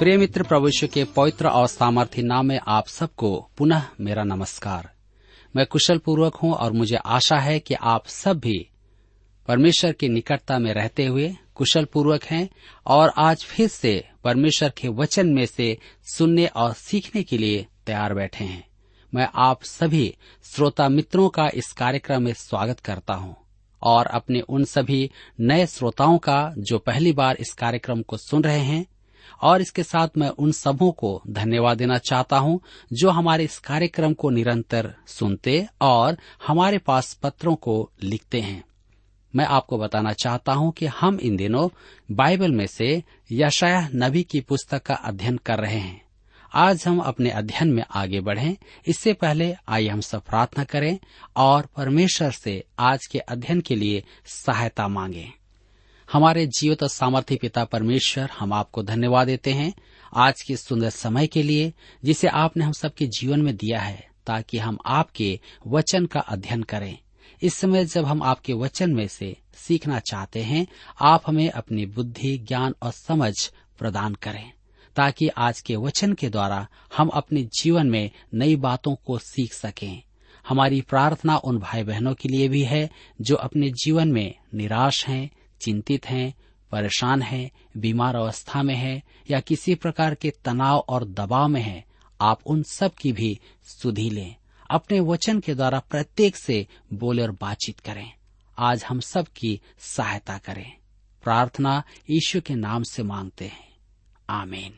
प्रिय मित्र प्रभुष्य के पवित्र और सामर्थ्य नाम में आप सबको पुनः मेरा नमस्कार। मैं कुशल पूर्वक हूँ और मुझे आशा है कि आप सब भी परमेश्वर की निकटता में रहते हुए कुशल पूर्वक हैं और आज फिर से परमेश्वर के वचन में से सुनने और सीखने के लिए तैयार बैठे हैं। मैं आप सभी श्रोता मित्रों का इस कार्यक्रम में स्वागत करता हूँ और अपने उन सभी नए श्रोताओं का जो पहली बार इस कार्यक्रम को सुन रहे हैं और इसके साथ मैं उन सबों को धन्यवाद देना चाहता हूँ, जो हमारे इस कार्यक्रम को निरंतर सुनते और हमारे पास पत्रों को लिखते हैं। मैं आपको बताना चाहता हूँ कि हम इन दिनों बाइबल में से यशाया नबी की पुस्तक का अध्ययन कर रहे हैं। आज हम अपने अध्ययन में आगे बढ़ें। इससे पहले आइए हम सब प्रार्थना करें और परमेश्वर से आज के अध्ययन के लिए सहायता मांगें। हमारे जीवित और सामर्थ्य पिता परमेश्वर हम आपको धन्यवाद देते हैं आज के सुंदर समय के लिए, जिसे आपने हम सबके जीवन में दिया है, ताकि हम आपके वचन का अध्ययन करें। इस समय जब हम आपके वचन में से सीखना चाहते हैं, आप हमें अपनी बुद्धि, ज्ञान और समझ प्रदान करें, ताकि आज के वचन के द्वारा हम अपने जीवन में नई बातों को सीख सकें। हमारी प्रार्थना उन भाई बहनों के लिए भी है, जो अपने जीवन में निराश हैं चिंतित हैं, परेशान हैं, बीमार अवस्था में हैं, या किसी प्रकार के तनाव और दबाव में हैं, आप उन सब की भी सुधि लें। अपने वचन के द्वारा प्रत्येक से बोले और बातचीत करें। आज हम सब की सहायता करें। प्रार्थना ईश्वर के नाम से मांगते हैं। आमीन।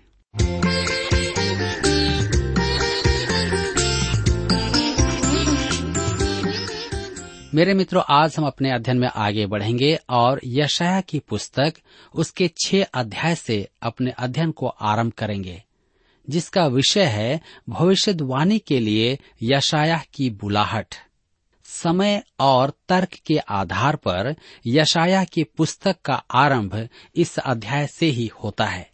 मेरे मित्रों, आज हम अपने अध्ययन में आगे बढ़ेंगे और यशाया की पुस्तक उसके छह अध्याय से अपने अध्ययन को आरंभ करेंगे, जिसका विषय है भविष्यवाणी के लिए यशाया की बुलाहट। समय और तर्क के आधार पर यशाया की पुस्तक का आरंभ इस अध्याय से ही होता है।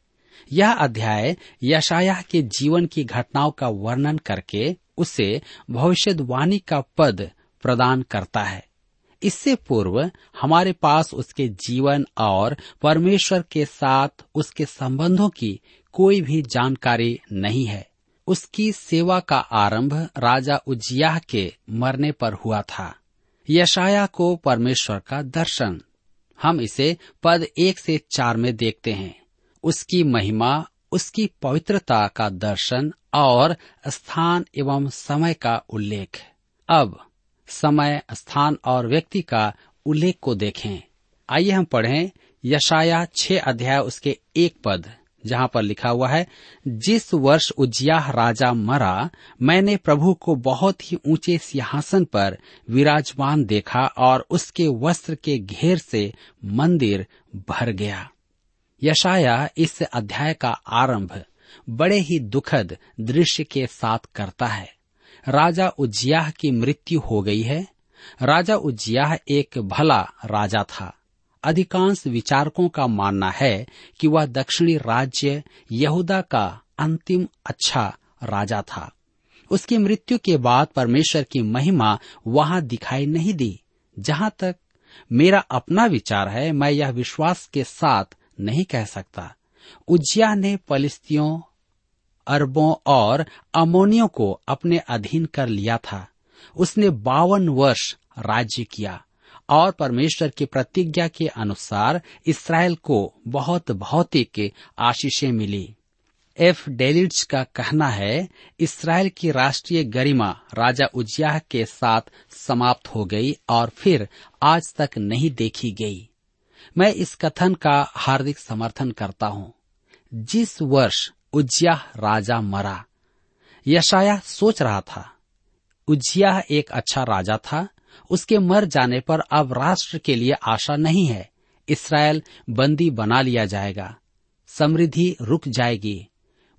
यह अध्याय यशाया के जीवन की घटनाओं का वर्णन करके उसे भविष्यवाणी का पद प्रदान करता है। इससे पूर्व हमारे पास उसके जीवन और परमेश्वर के साथ उसके संबंधों की कोई भी जानकारी नहीं है। उसकी सेवा का आरंभ राजा उजियाह के मरने पर हुआ था। यशाया को परमेश्वर का दर्शन। हम इसे पद एक से चार में देखते हैं। उसकी महिमा, उसकी पवित्रता का दर्शन और स्थान एवं समय का उल्लेख। अब समय, स्थान और व्यक्ति का उल्लेख को देखें। आइए हम पढ़ें यशाया छह अध्याय उसके एक पद, जहाँ पर लिखा हुआ है, जिस वर्ष उज्जियाह राजा मरा, मैंने प्रभु को बहुत ही ऊँचे सिंहासन पर विराजमान देखा और उसके वस्त्र के घेर से मंदिर भर गया। यशाया इस अध्याय का आरंभ बड़े ही दुखद दृश्य के साथ करता है। राजा उज्जियाह की मृत्यु हो गई है। राजा उज्जियाह एक भला राजा था। अधिकांश विचारकों का मानना है कि वह दक्षिणी राज्य यहूदा का अंतिम अच्छा राजा था। उसकी मृत्यु के बाद परमेश्वर की महिमा वहाँ दिखाई नहीं दी। जहाँ तक मेरा अपना विचार है, मैं यह विश्वास के साथ नहीं कह सकता। उज्जिया ने फलिस्तियों अरबों और अमोनियों को अपने अधीन कर लिया था। उसने बावन वर्ष राज्य किया और परमेश्वर की प्रतिज्ञा के अनुसार इसराइल को बहुत भौतिक आशीषें मिली। एफ़. डेलिड्स का कहना है, इसराइल की राष्ट्रीय गरिमा राजा उजियाह के साथ समाप्त हो गई और फिर आज तक नहीं देखी गई। मैं इस कथन का हार्दिक समर्थन करता हूँ। जिस वर्ष उज्जियाह राजा मरा। यशाया सोच रहा था उज्जिया एक अच्छा राजा था, उसके मर जाने पर अब राष्ट्र के लिए आशा नहीं है, इसराइल बंदी बना लिया जाएगा, समृद्धि रुक जाएगी,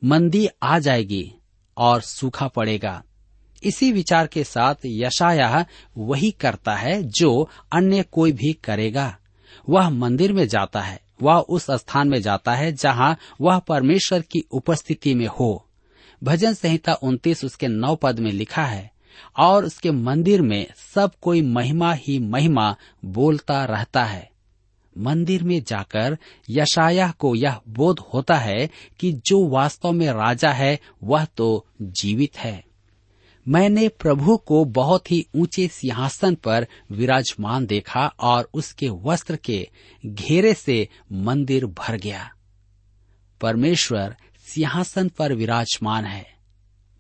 मंदी आ जाएगी और सूखा पड़ेगा। इसी विचार के साथ यशाया वही करता है जो अन्य कोई भी करेगा, वह मंदिर में जाता है। वह उस स्थान में जाता है जहाँ वह परमेश्वर की उपस्थिति में हो। भजन संहिता उन्तीस उसके नौ पद में लिखा है, और उसके मंदिर में सब कोई महिमा ही महिमा बोलता रहता है। मंदिर में जाकर यशाया को यह बोध होता है कि जो वास्तव में राजा है, वह तो जीवित है। मैंने प्रभु को बहुत ही ऊँचे सिंहासन पर विराजमान देखा और उसके वस्त्र के घेरे से मंदिर भर गया। परमेश्वर सिंहासन पर विराजमान है।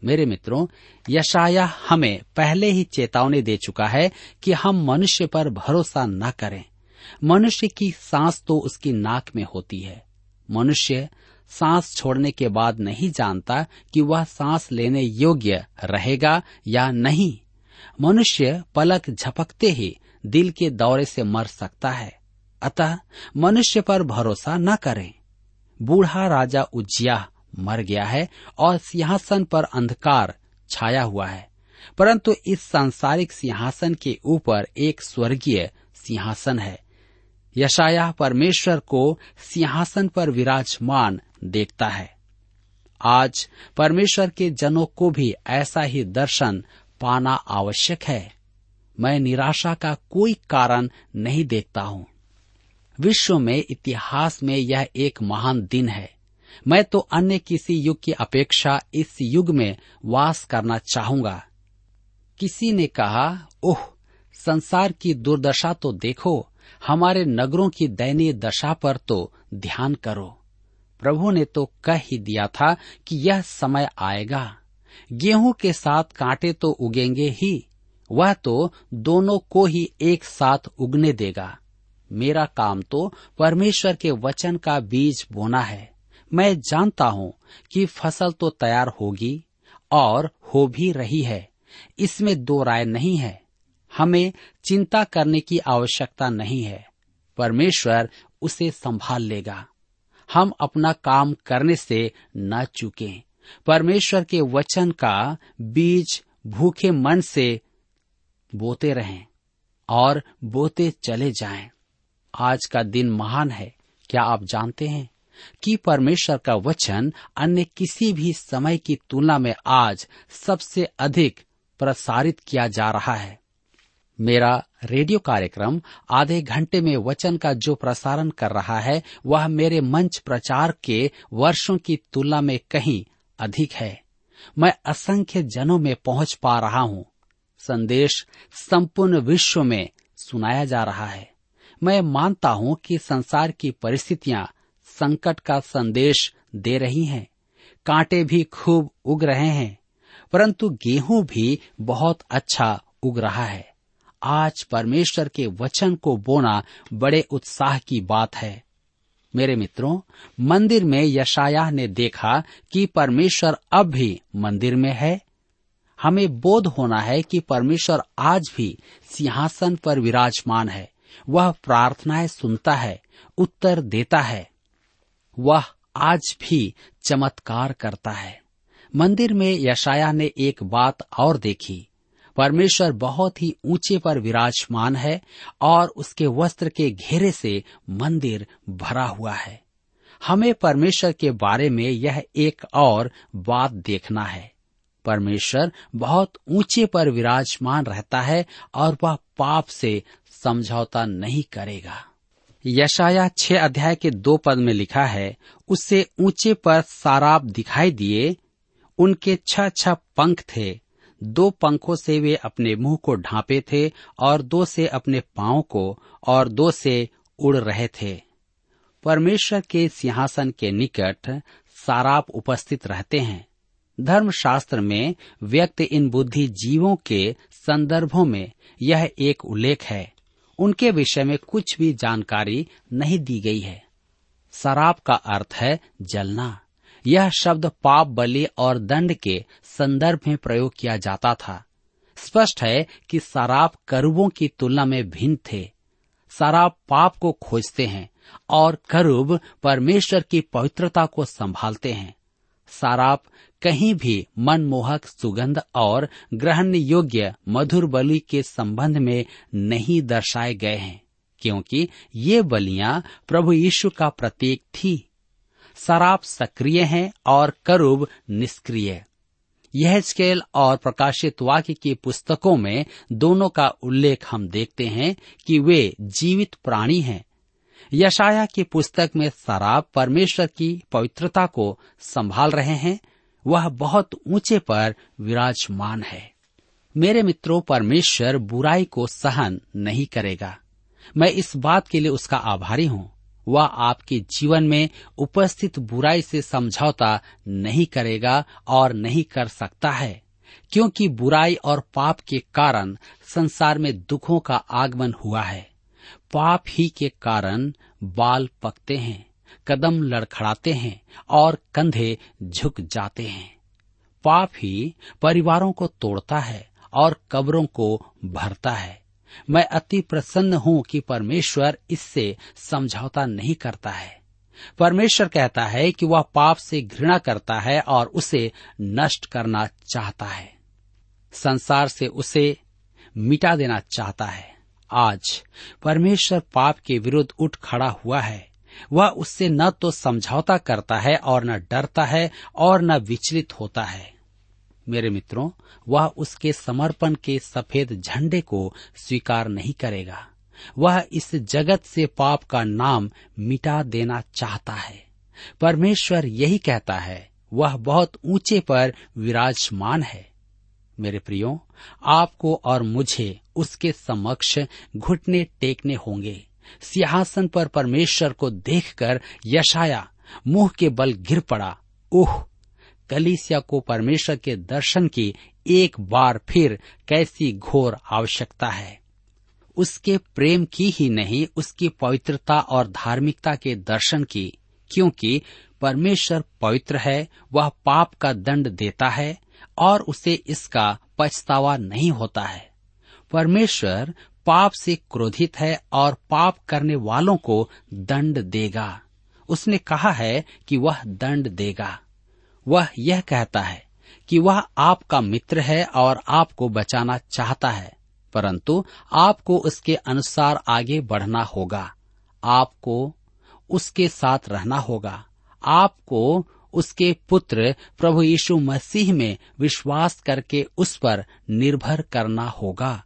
मेरे मित्रों यशाया हमें पहले ही चेतावनी दे चुका है कि हम मनुष्य पर भरोसा न करें। मनुष्य की सांस तो उसकी नाक में होती है। मनुष्य सांस छोड़ने के बाद नहीं जानता कि वह सांस लेने योग्य रहेगा या नहीं। मनुष्य पलक झपकते ही दिल के दौरे से मर सकता है। अतः मनुष्य पर भरोसा न करें। बूढ़ा राजा उज्जिया मर गया है और सिंहासन पर अंधकार छाया हुआ है। परंतु इस सांसारिक सिंहासन के ऊपर एक स्वर्गीय सिंहासन है। यशाया परमेश्वर को सिंहासन पर विराजमान देखता है। आज परमेश्वर के जनों को भी ऐसा ही दर्शन पाना आवश्यक है। मैं निराशा का कोई कारण नहीं देखता हूँ। विश्व में, इतिहास में यह एक महान दिन है। मैं तो अन्य किसी युग की अपेक्षा इस युग में वास करना चाहूँगा। किसी ने कहा, ओह, संसार की दुर्दशा तो देखो, हमारे नगरों की दयनीय दशा पर तो ध्यान करो। प्रभु ने तो कह ही दिया था कि यह समय आएगा। गेहूँ के साथ कांटे तो उगेंगे ही, वह तो दोनों को ही एक साथ उगने देगा। मेरा काम तो परमेश्वर के वचन का बीज बोना है। मैं जानता हूँ कि फ़सल तो तैयार होगी और हो भी रही है। इसमें दो राय नहीं है। हमें चिंता करने की आवश्यकता नहीं है। परमेश्वर उसे संभाल लेगा। हम अपना काम करने से न चूकें। परमेश्वर के वचन का बीज भूखे मन से बोते रहें और बोते चले जाएँ। आज का दिन महान है। क्या आप जानते हैं कि परमेश्वर का वचन अन्य किसी भी समय की तुलना में आज सबसे अधिक प्रसारित किया जा रहा है? मेरा रेडियो कार्यक्रम आधे घंटे में वचन का जो प्रसारण कर रहा है, वह मेरे मंच प्रचार के वर्षों की तुलना में कहीं अधिक है। मैं असंख्य जनों में पहुँच पा रहा हूँ। संदेश संपूर्ण विश्व में सुनाया जा रहा है। मैं मानता हूँ कि संसार की परिस्थितियाँ संकट का संदेश दे रही हैं। कांटे भी खूब उग रहे हैं, परंतु गेहूँ भी बहुत अच्छा उग रहा है। आज परमेश्वर के वचन को बोना बड़े उत्साह की बात है। मेरे मित्रों, मंदिर में यशाया ने देखा कि परमेश्वर अब भी मंदिर में है। हमें बोध होना है कि परमेश्वर आज भी सिंहासन पर विराजमान है। वह प्रार्थनाएँ सुनता है, उत्तर देता है। वह आज भी चमत्कार करता है। मंदिर में यशाया ने एक बात और देखी। परमेश्वर बहुत ही ऊँचे पर विराजमान है और उसके वस्त्र के घेरे से मंदिर भरा हुआ है। हमें परमेश्वर के बारे में यह एक और बात देखना है। परमेश्वर बहुत ऊँचे पर विराजमान रहता है और वह पाप से समझौता नहीं करेगा। यशाया छह अध्याय के दो पद में लिखा है, उससे ऊँचे पर साराब दिखाई दिए, उनके छह छह पंख थे दो पंखों से वे अपने मुँह को ढांपे थे और दो से अपने पाँव को और दो से उड़ रहे थे। परमेश्वर के सिंहासन के निकट साराप उपस्थित रहते हैं। धर्मशास्त्र में व्यक्त इन बुद्धि जीवों के संदर्भों में यह एक उल्लेख है। उनके विषय में कुछ भी जानकारी नहीं दी गई है। शराब का अर्थ है जलना। यह शब्द पाप, बलि और दंड के संदर्भ में प्रयोग किया जाता था। स्पष्ट है कि शराब करुबों की तुलना में भिन्न थे। शराब पाप को खोजते हैं और करुब परमेश्वर की पवित्रता को संभालते हैं। शराब कहीं भी मनमोहक, सुगंध और ग्रहण योग्य मधुर बलि के संबंध में नहीं दर्शाए गए हैं, क्योंकि ये बलियाँ प्रभु यीशु का प्रतीक थी। शराब सक्रिय है और करुब निष्क्रिय। यह स्केल और प्रकाशित वाक्य की पुस्तकों में दोनों का उल्लेख हम देखते हैं कि वे जीवित प्राणी हैं। यशाया की पुस्तक में शराब परमेश्वर की पवित्रता को संभाल रहे हैं। वह बहुत ऊँचे पर विराजमान है। मेरे मित्रों, परमेश्वर बुराई को सहन नहीं करेगा। मैं इस बात के लिए उसका आभारी हूँ। वह आपके जीवन में उपस्थित बुराई से समझौता नहीं करेगा और नहीं कर सकता है, क्योंकि बुराई और पाप के कारण संसार में दुखों का आगमन हुआ है। पाप ही के कारण बाल पकते हैं, कदम लड़खड़ाते हैं और कंधे झुक जाते हैं। पाप ही परिवारों को तोड़ता है और कब्रों को भरता है। मैं अति प्रसन्न हूँ कि परमेश्वर इससे समझौता नहीं करता है। परमेश्वर कहता है कि वह पाप से घृणा करता है और उसे नष्ट करना चाहता है। संसार से उसे मिटा देना चाहता है। आज परमेश्वर पाप के विरुद्ध उठ खड़ा हुआ है। वह उससे न तो समझौता करता है और न डरता है और न विचलित होता है। मेरे मित्रों, वह उसके समर्पण के सफ़ेद झंडे को स्वीकार नहीं करेगा। वह इस जगत से पाप का नाम मिटा देना चाहता है। परमेश्वर यही कहता है, वह बहुत ऊँचे पर विराजमान है। मेरे प्रियो, आपको और मुझे उसके समक्ष घुटने टेकने होंगे। सिंहासन पर परमेश्वर को देखकर यशाया मुँह के बल गिर पड़ा। ओह! कलीसिया को परमेश्वर के दर्शन की एक बार फिर कैसी घोर आवश्यकता है। उसके प्रेम की ही नहीं, उसकी पवित्रता और धार्मिकता के दर्शन की, क्योंकि परमेश्वर पवित्र है, वह पाप का दंड देता है और उसे इसका पछतावा नहीं होता है। परमेश्वर पाप से क्रोधित है और पाप करने वालों को दंड देगा। उसने कहा है कि वह दंड देगा। वह यह कहता है कि वह आपका मित्र है और आपको बचाना चाहता है, परंतु आपको उसके अनुसार आगे बढ़ना होगा। आपको उसके साथ रहना होगा। आपको उसके पुत्र प्रभु यीशु मसीह में विश्वास करके उस पर निर्भर करना होगा।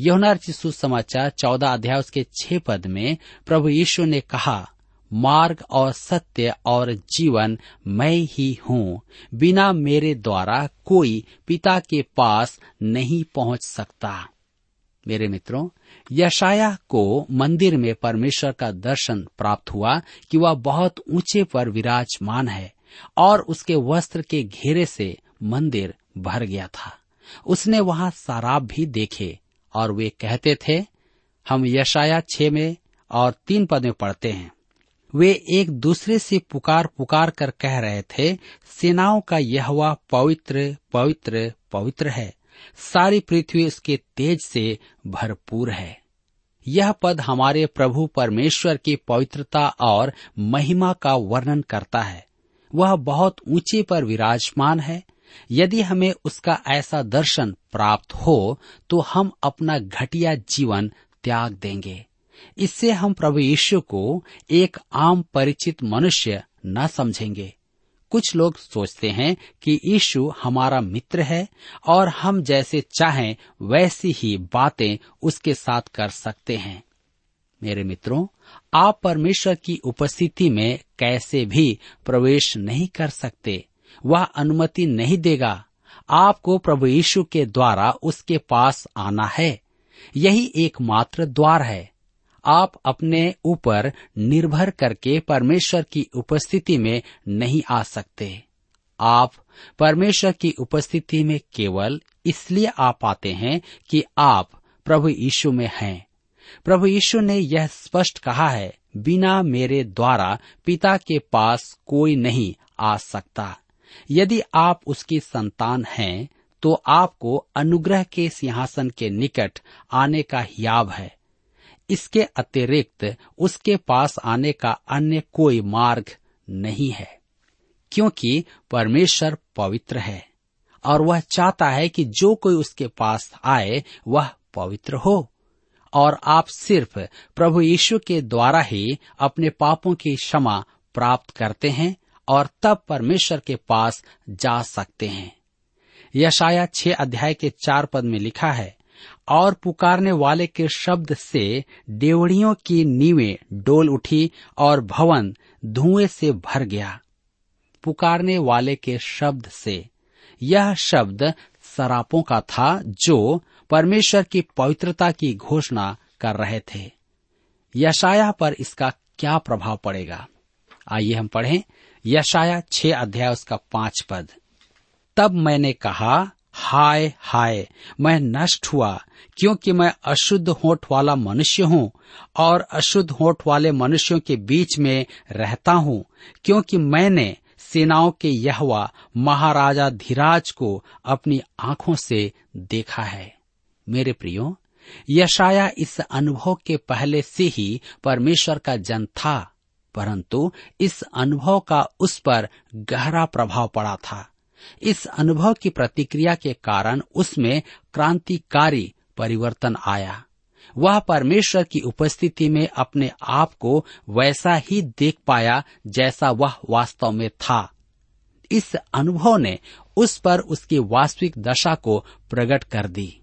चिशु समाचार चौदह अध्याय उसके छह पद में प्रभु यीशु ने कहा मार्ग और सत्य और जीवन मैं ही हूँ। बिना मेरे द्वारा कोई पिता के पास नहीं पहुँच सकता। मेरे मित्रों यशाया को मंदिर में परमेश्वर का दर्शन प्राप्त हुआ कि वह बहुत ऊँचे पर विराजमान है और उसके वस्त्र के घेरे से मंदिर भर गया था। उसने वहाँ शराब भी देखे और वे कहते थे, हम यशाया छह में और तीन पद में पढ़ते हैं। वे एक दूसरे से पुकार पुकार कर कह रहे थे, सेनाओं का यहवा पवित्र पवित्र पवित्र है। सारी पृथ्वी उसके तेज से भरपूर है। यह पद हमारे प्रभु परमेश्वर की पवित्रता और महिमा का वर्णन करता है। वह बहुत ऊँचे पर विराजमान है। यदि हमें उसका ऐसा दर्शन प्राप्त हो तो हम अपना घटिया जीवन त्याग देंगे। इससे हम प्रभु यीशु को एक आम परिचित मनुष्य न समझेंगे। कुछ लोग सोचते हैं कि यीशु हमारा मित्र है और हम जैसे चाहें वैसी ही बातें उसके साथ कर सकते हैं। मेरे मित्रों, आप परमेश्वर की उपस्थिति में कैसे भी प्रवेश नहीं कर सकते, वह अनुमति नहीं देगा। आपको प्रभु यीशु के द्वारा उसके पास आना है। यही एकमात्र द्वार है। आप अपने ऊपर निर्भर करके परमेश्वर की उपस्थिति में नहीं आ सकते। आप परमेश्वर की उपस्थिति में केवल इसलिए आ पाते हैं कि आप प्रभु यीशु में हैं। प्रभु यीशु ने यह स्पष्ट कहा है, बिना मेरे द्वारा पिता के पास कोई नहीं आ सकता। यदि आप उसकी संतान हैं तो आपको अनुग्रह के सिंहासन के निकट आने का याब है। इसके अतिरिक्त उसके पास आने का अन्य कोई मार्ग नहीं है, क्योंकि परमेश्वर पवित्र है और वह चाहता है कि जो कोई उसके पास आए, वह पवित्र हो। और आप सिर्फ़ प्रभु यीशु के द्वारा ही अपने पापों की क्षमा प्राप्त करते हैं और तब परमेश्वर के पास जा सकते हैं। यशाया छह अध्याय के चार पद में लिखा है और पुकारने वाले के शब्द से डेवड़ियों की नीवें डोल उठी और भवन धुएँ से भर गया। पुकारने वाले के शब्द से यह शब्द सरापों का था जो परमेश्वर की पवित्रता की घोषणा कर रहे थे। यशाया पर इसका क्या प्रभाव पड़ेगा? आइए हम पढ़ें। यशाया छह अध्याय उसका पाँच पद। तब मैंने कहा हाय हाय, मैं नष्ट हुआ, क्योंकि मैं अशुद्ध होठ वाला मनुष्य हूँ और अशुद्ध होठ वाले मनुष्यों के बीच में रहता हूँ, क्योंकि मैंने सेनाओं के यहवा, महाराजा धीराज को अपनी आँखों से देखा है। मेरे प्रियो यशाया इस अनुभव के पहले से ही परमेश्वर का जन था, परंतु इस अनुभव का उस पर गहरा प्रभाव पड़ा था। इस अनुभव की प्रतिक्रिया के कारण उसमें क्रांतिकारी परिवर्तन आया। वह परमेश्वर की उपस्थिति में अपने आप को वैसा ही देख पाया जैसा वह वास्तव में था। इस अनुभव ने उस पर उसकी वास्तविक दशा को प्रकट कर दी।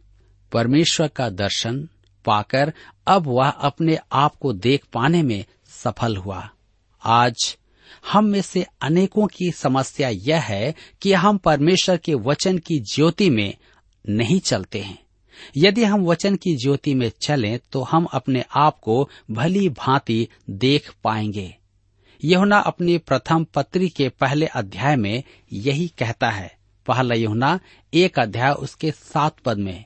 परमेश्वर का दर्शन पाकर अब वह अपने आप को देख पाने में सफल हुआ। आज हम में से अनेकों की समस्या यह है कि हम परमेश्वर के वचन की ज्योति में नहीं चलते हैं। यदि हम वचन की ज्योति में चलें तो हम अपने आप को भली भांति देख पाएँगे। यहुना अपनी प्रथम पत्री के पहले अध्याय में यही कहता है। पहला यहुना एक अध्याय उसके सात पद में,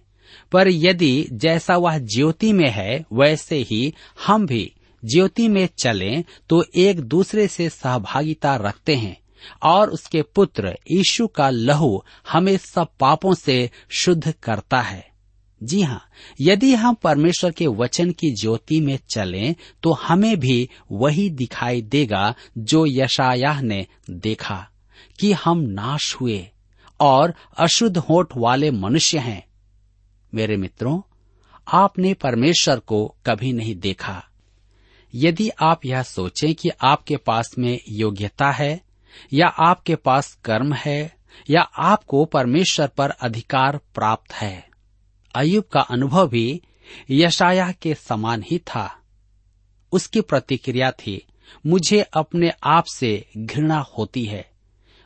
पर यदि जैसा वह ज्योति में है, वैसे ही हम भी ज्योति में चलें तो एक दूसरे से सहभागिता रखते हैं और उसके पुत्र यीशु का लहू हमें सब पापों से शुद्ध करता है। जी हाँ यदि हम परमेश्वर के वचन की ज्योति में चलें तो हमें भी वही दिखाई देगा जो यशायाह ने देखा, कि हम नाश हुए और अशुद्ध होठ वाले मनुष्य हैं। मेरे मित्रों, आपने परमेश्वर को कभी नहीं देखा। यदि आप यह सोचें कि आपके पास में योग्यता है, या आपके पास कर्म है, या आपको परमेश्वर पर अधिकार प्राप्त है अयुब का अनुभव भी यशाया के समान ही था। उसकी प्रतिक्रिया थी, मुझे अपने आप से घृणा होती है।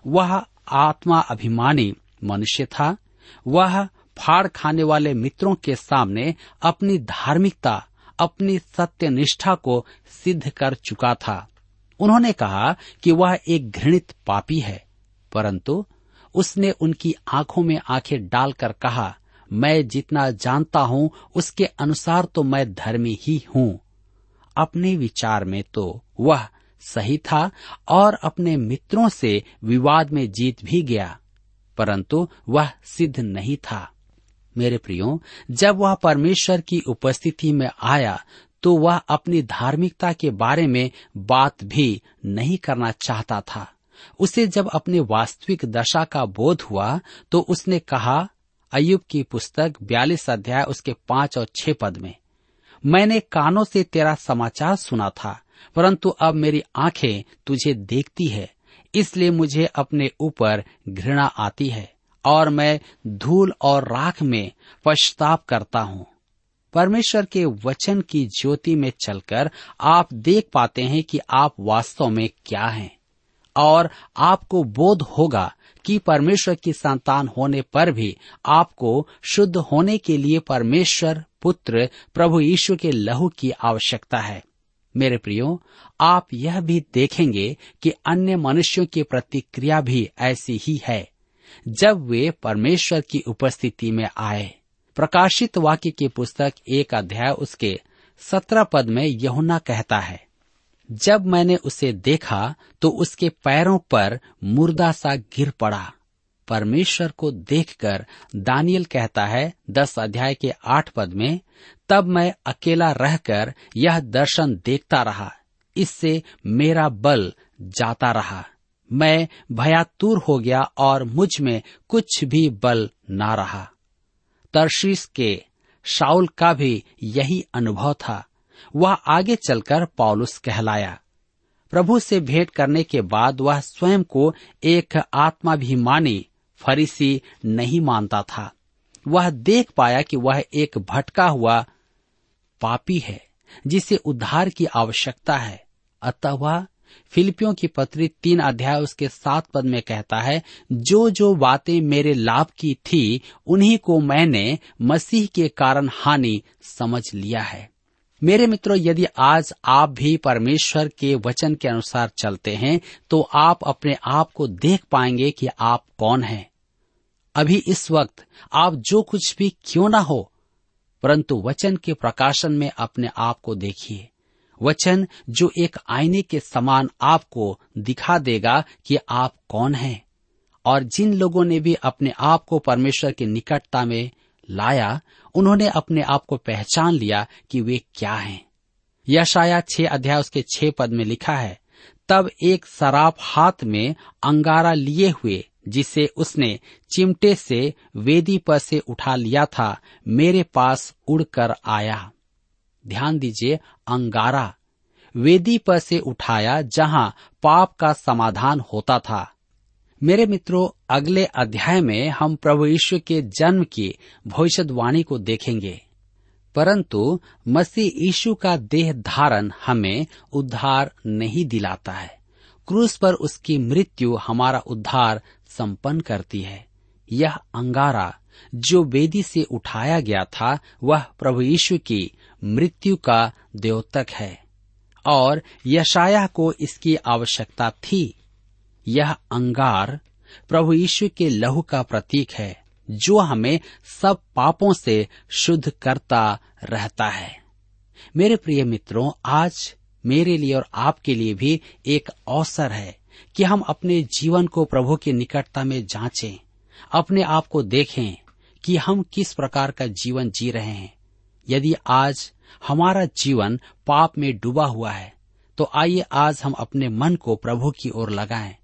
वह आत्मा अभिमानी मनुष्य था। वह फाड़ खाने वाले मित्रों के सामने अपनी धार्मिकता अपनी सत्य निष्ठा को सिद्ध कर चुका था। उन्होंने कहा कि वह एक घृणित पापी है, परंतु उसने उनकी आँखों में आँखें डालकर कहा, मैं जितना जानता हूँ, उसके अनुसार तो मैं धर्मी ही हूँ। अपने विचार में तो वह सही था और अपने मित्रों से विवाद में जीत भी गया, परंतु वह सिद्ध नहीं था। मेरे प्रियो, जब वह परमेश्वर की उपस्थिति में आया तो वह अपनी धार्मिकता के बारे में बात भी नहीं करना चाहता था। उसे जब अपने वास्तविक दशा का बोध हुआ तो उसने कहा अयुब की पुस्तक बयालीस अध्याय उसके पाँच और छह पद में, मैंने कानों से तेरा समाचार सुना था, परंतु अब मेरी आँखें तुझे देखती है, इसलिए मुझे अपने ऊपर घृणा आती है। और मैं धूल और राख में पश्चाताप करता हूँ। परमेश्वर के वचन की ज्योति में चलकर आप देख पाते हैं कि आप वास्तव में क्या हैं और आपको बोध होगा कि परमेश्वर की संतान होने पर भी आपको शुद्ध होने के लिए परमेश्वर, पुत्र, प्रभु यीशु के लहू की आवश्यकता है। मेरे प्रियो, आप यह भी देखेंगे कि अन्य मनुष्यों की प्रतिक्रिया भी ऐसी ही है। जब वे परमेश्वर की उपस्थिति में आए। प्रकाशित वाक्य की पुस्तक एक अध्याय उसके सत्रह पद में यहुना कहता है, जब मैंने उसे देखा तो उसके पैरों पर मुर्दा सा गिर पड़ा। परमेश्वर को देखकर दानियल कहता है, दस अध्याय के आठ पद में, तब मैं अकेला रहकर यह दर्शन देखता रहा। इससे मेरा बल जाता रहा। मैं भयातुर हो गया और मुझमें कुछ भी बल ना रहा। तरशीस के शाउल का भी यही अनुभव था। वह आगे चलकर पौलुस कहलाया। प्रभु से भेंट करने के बाद वह स्वयं को एक आत्माभिमानी फरीसी नहीं मानता था। वह देख पाया कि वह एक भटका हुआ पापी है, जिसे उद्धार की आवश्यकता है। अतः वह फिलिपियों की पत्री तीन अध्याय उसके सात पद में कहता है, जो जो बातें मेरे लाभ की थी, उन्हीं को मैंने मसीह के कारण हानि समझ लिया है। मेरे मित्रों, यदि आज आप भी परमेश्वर के वचन के अनुसार चलते हैं तो आप अपने आप को देख पाएँगे कि आप कौन हैं। अभी इस वक्त आप जो कुछ भी क्यों ना हो, परंतु वचन के प्रकाशन में अपने आप को देखिए। वचन जो एक आईने के समान आपको दिखा देगा कि आप कौन हैं। और जिन लोगों ने भी अपने आप को परमेश्वर की निकटता में लाया, उन्होंने अपने आप को पहचान लिया कि वे क्या हैं। यशाया छह अध्याय उसके छह पद में लिखा है, तब एक शराब हाथ में अंगारा लिए हुए, जिसे उसने चिमटे से वेदी पर से उठा लिया था, मेरे पास उड़कर आया। ध्यान दीजिए, अंगारा। वेदी पर से उठाया जहाँ पाप का समाधान होता था। मेरे मित्रों, अगले अध्याय में हम प्रभु यीशु के जन्म की भविष्यवाणी को देखेंगे। परंतु मसीह यीशु का देह धारण हमें उद्धार नहीं दिलाता है। क्रूस पर उसकी मृत्यु हमारा उद्धार संपन्न करती है। यह अंगारा, जो वेदी से उठाया गया था, वह प्रभु यीशु की मृत्यु का द्योतक है, और यशाया को इसकी आवश्यकता थी। यह अंगार प्रभु यीशु के लहू का प्रतीक है, जो हमें सब पापों से शुद्ध करता रहता है। मेरे प्रिय मित्रों, आज मेरे लिए और आपके लिए भी एक अवसर है कि हम अपने जीवन को प्रभु की निकटता में जांचें, अपने आप को देखें कि हम किस प्रकार का जीवन जी रहे हैं। यदि आज हमारा जीवन पाप में डूबा हुआ है तो आइए आज हम अपने मन को प्रभु की ओर लगाएँ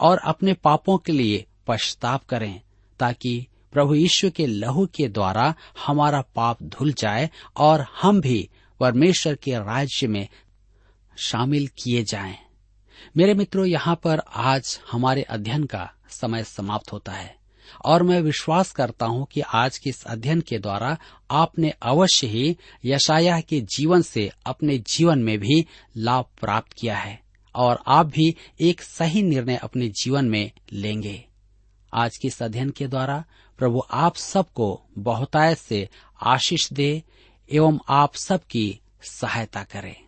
और अपने पापों के लिए पश्चाताप करें, ताकि प्रभु यीशु के लहू के द्वारा हमारा पाप धुल जाए और हम भी परमेश्वर के राज्य में शामिल किए जाएँ। मेरे मित्रों, यहाँ पर आज हमारे अध्ययन का समय समाप्त होता है और मैं विश्वास करता हूँ कि आज के इस अध्ययन के द्वारा आपने अवश्य ही यशाया के जीवन से अपने जीवन में भी लाभ प्राप्त किया है और आप भी एक सही निर्णय अपने जीवन में लेंगे। आज के इस अध्ययन के द्वारा प्रभु आप सबको बहुतायत से आशीष दे एवं आप सबकी सहायता करें।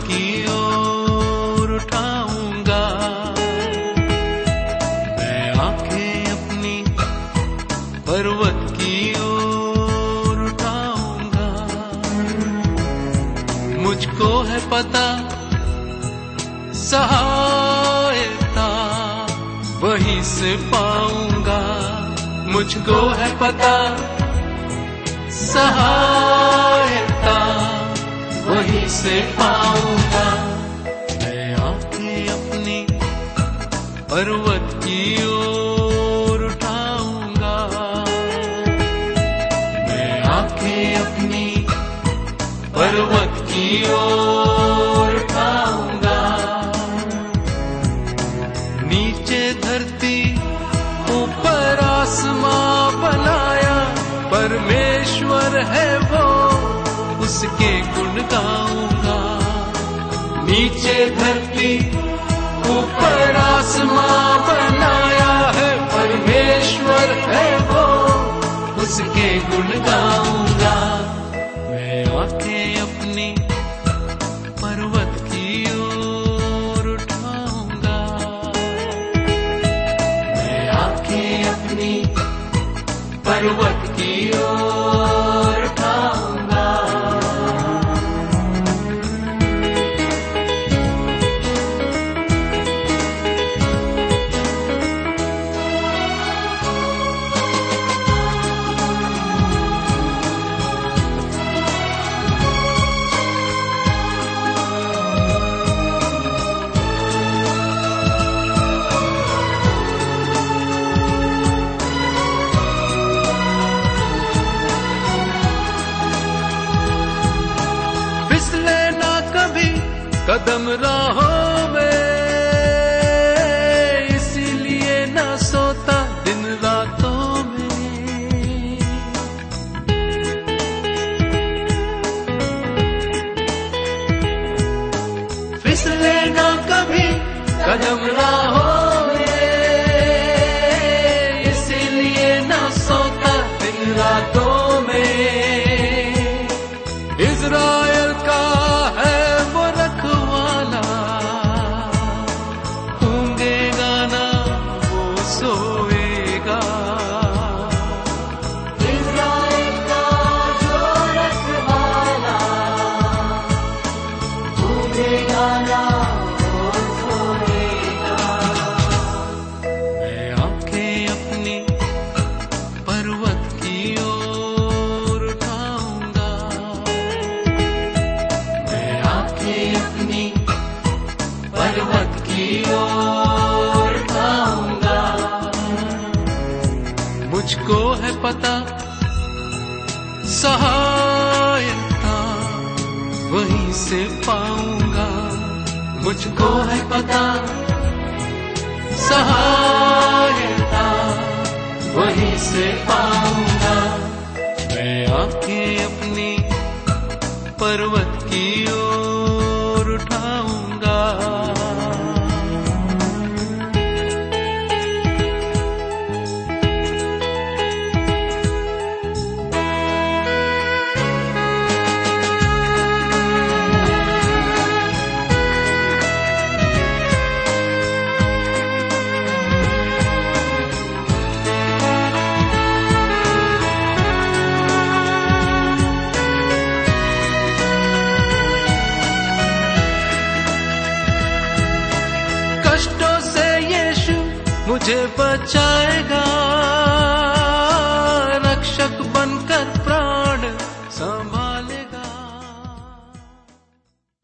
है पता, सहायता। वहीं से पाऊँगा, मुझको है पता, सहायता। वहीं से पाऊँगा। मैं आँखें अपनी पर्वत नीचे धरती ऊपर आसमां बनाया, परमेश्वर है वो, उसके गुण गाऊँगा। धरती ऊपर आसमां बनाया है, परमेश्वर है वो, उसके गुण गाऊँगा। है सहायता वहीं से पाऊँगा। मैं आके अपनी पर्वत की